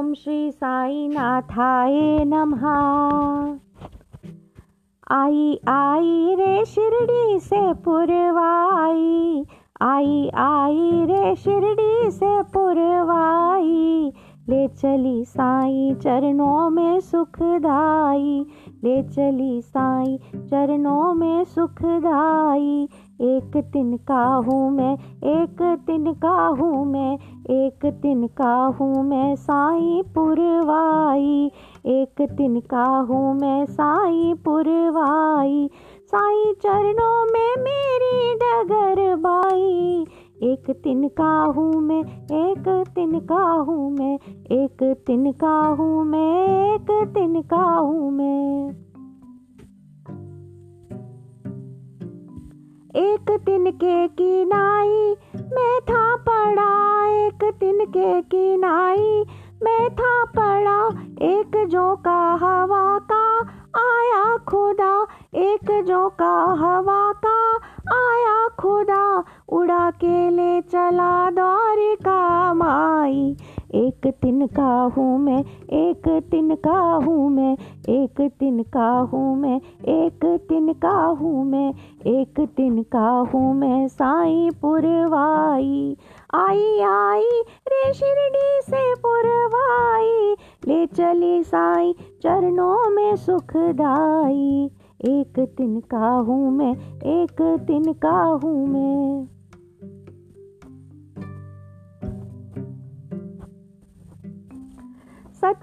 ओम श्री साई नाथाय नमः। आई आई रे शिरडी से पुरवाई। आई आई रे शिरडी से पुरवाई। ले चली साई चरणों में सुखदाई। ले चली साई चरणों में सुखदाई। एक तिनका हूँ मैं, एक तिनका हूँ मैं, एक तिनका हूँ मैं साई पुरवाई एक तिनका हूँ मैं साई पुरवाई साई चरणों में मेरी डगर बाई एक तिनका हूँ मैं, एक तिनका हूँ मैं, एक तिनका हूँ मैं, एक तिनका हूँ मैं। एक तिनके की नाई मैं था पड़ा। एक तिनके की नाई मैं था पड़ा। एक जो का हवा का, आया खुदा। एक जो का हवा का, आया खुदा। उड़ा के ले चला दौर का माई। एक तिनका हूँ मैं, एक तिनका हूँ मैं, एक तिनका हूँ मैं, एक तिनका हूँ मैं, एक तिनका हूँ मैं साई पुरवाई आई आई, रे शिरडी से पुरवाई ले चली साई चरणों में सुखदाई एक तिनका हूँ मैं, एक तिनका हूँ मैं।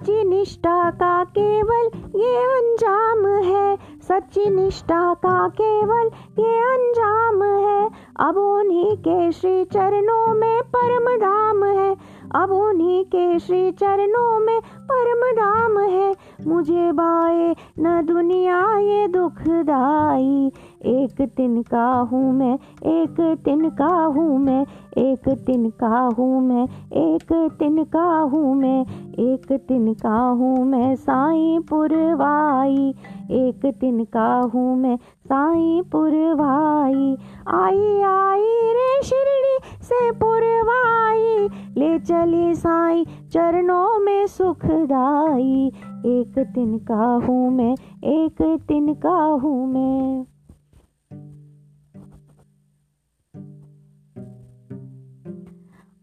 सच्ची निष्ठा का केवल ये अंजाम है। सच्ची निष्ठा का केवल ये अंजाम है। अब उन्हीं के श्री चरणों में परम धाम है। अब उन्हीं के श्री चरणों में परम धाम है। मुझे बाए न दुनिया, ये दुखदाई। एक तिनका हूँ मैं, एक तिनका हूँ मैं, एक तिनका हूँ मैं, एक तिनका हूँ मैं, एक तिनका हूँ मैं साई पुरवाई एक तिनका हूँ मैं साई पुरवाई आई आई रे शिरडी से पुरवाई, ले चली साई चरणों में सुखदाई एक तिनका हूँ मैं, एक तिनका हूँ मैं।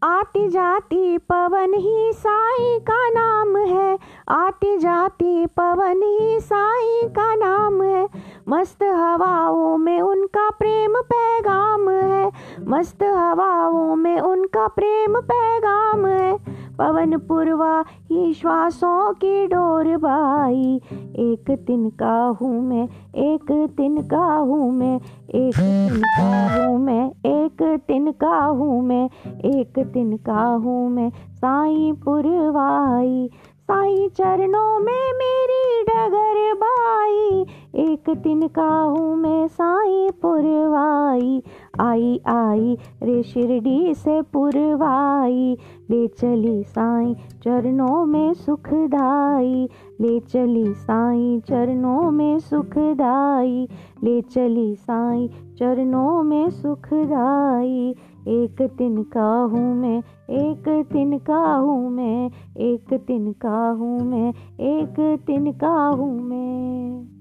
आती जाती पवन ही साई का नाम है। आती जाती पवन ही साई का नाम है। मस्त हवाओं में उनका प्रेम पैगाम है। मस्त हवाओं में उनका प्रेम पैगाम है। पवन पुरवा ही श्वासों की डोर बाई। एक तिनका हूँ मैं, एक तिनका हूँ मैं, एक तिनका हूँ मैं, एक तिनका हूँ मैं, एक तिनका हूँ मैं, साई पुरवाई। साई चरणों में मेरी डगर बाई। एक तिनका हूँ मैं, साई पुरवाई। आई आई, रे शिरडी से पुरवाई। ले चली साई चरणों में सुखदाई। ले चली साई चरणों में सुखदाई। ले चली साई चरणों में सुखदाई। एक तिनका हूँ मैं, एक तिनका हूँ मैं, एक तिनका हूँ मैं, एक तिनका हूँ मैं।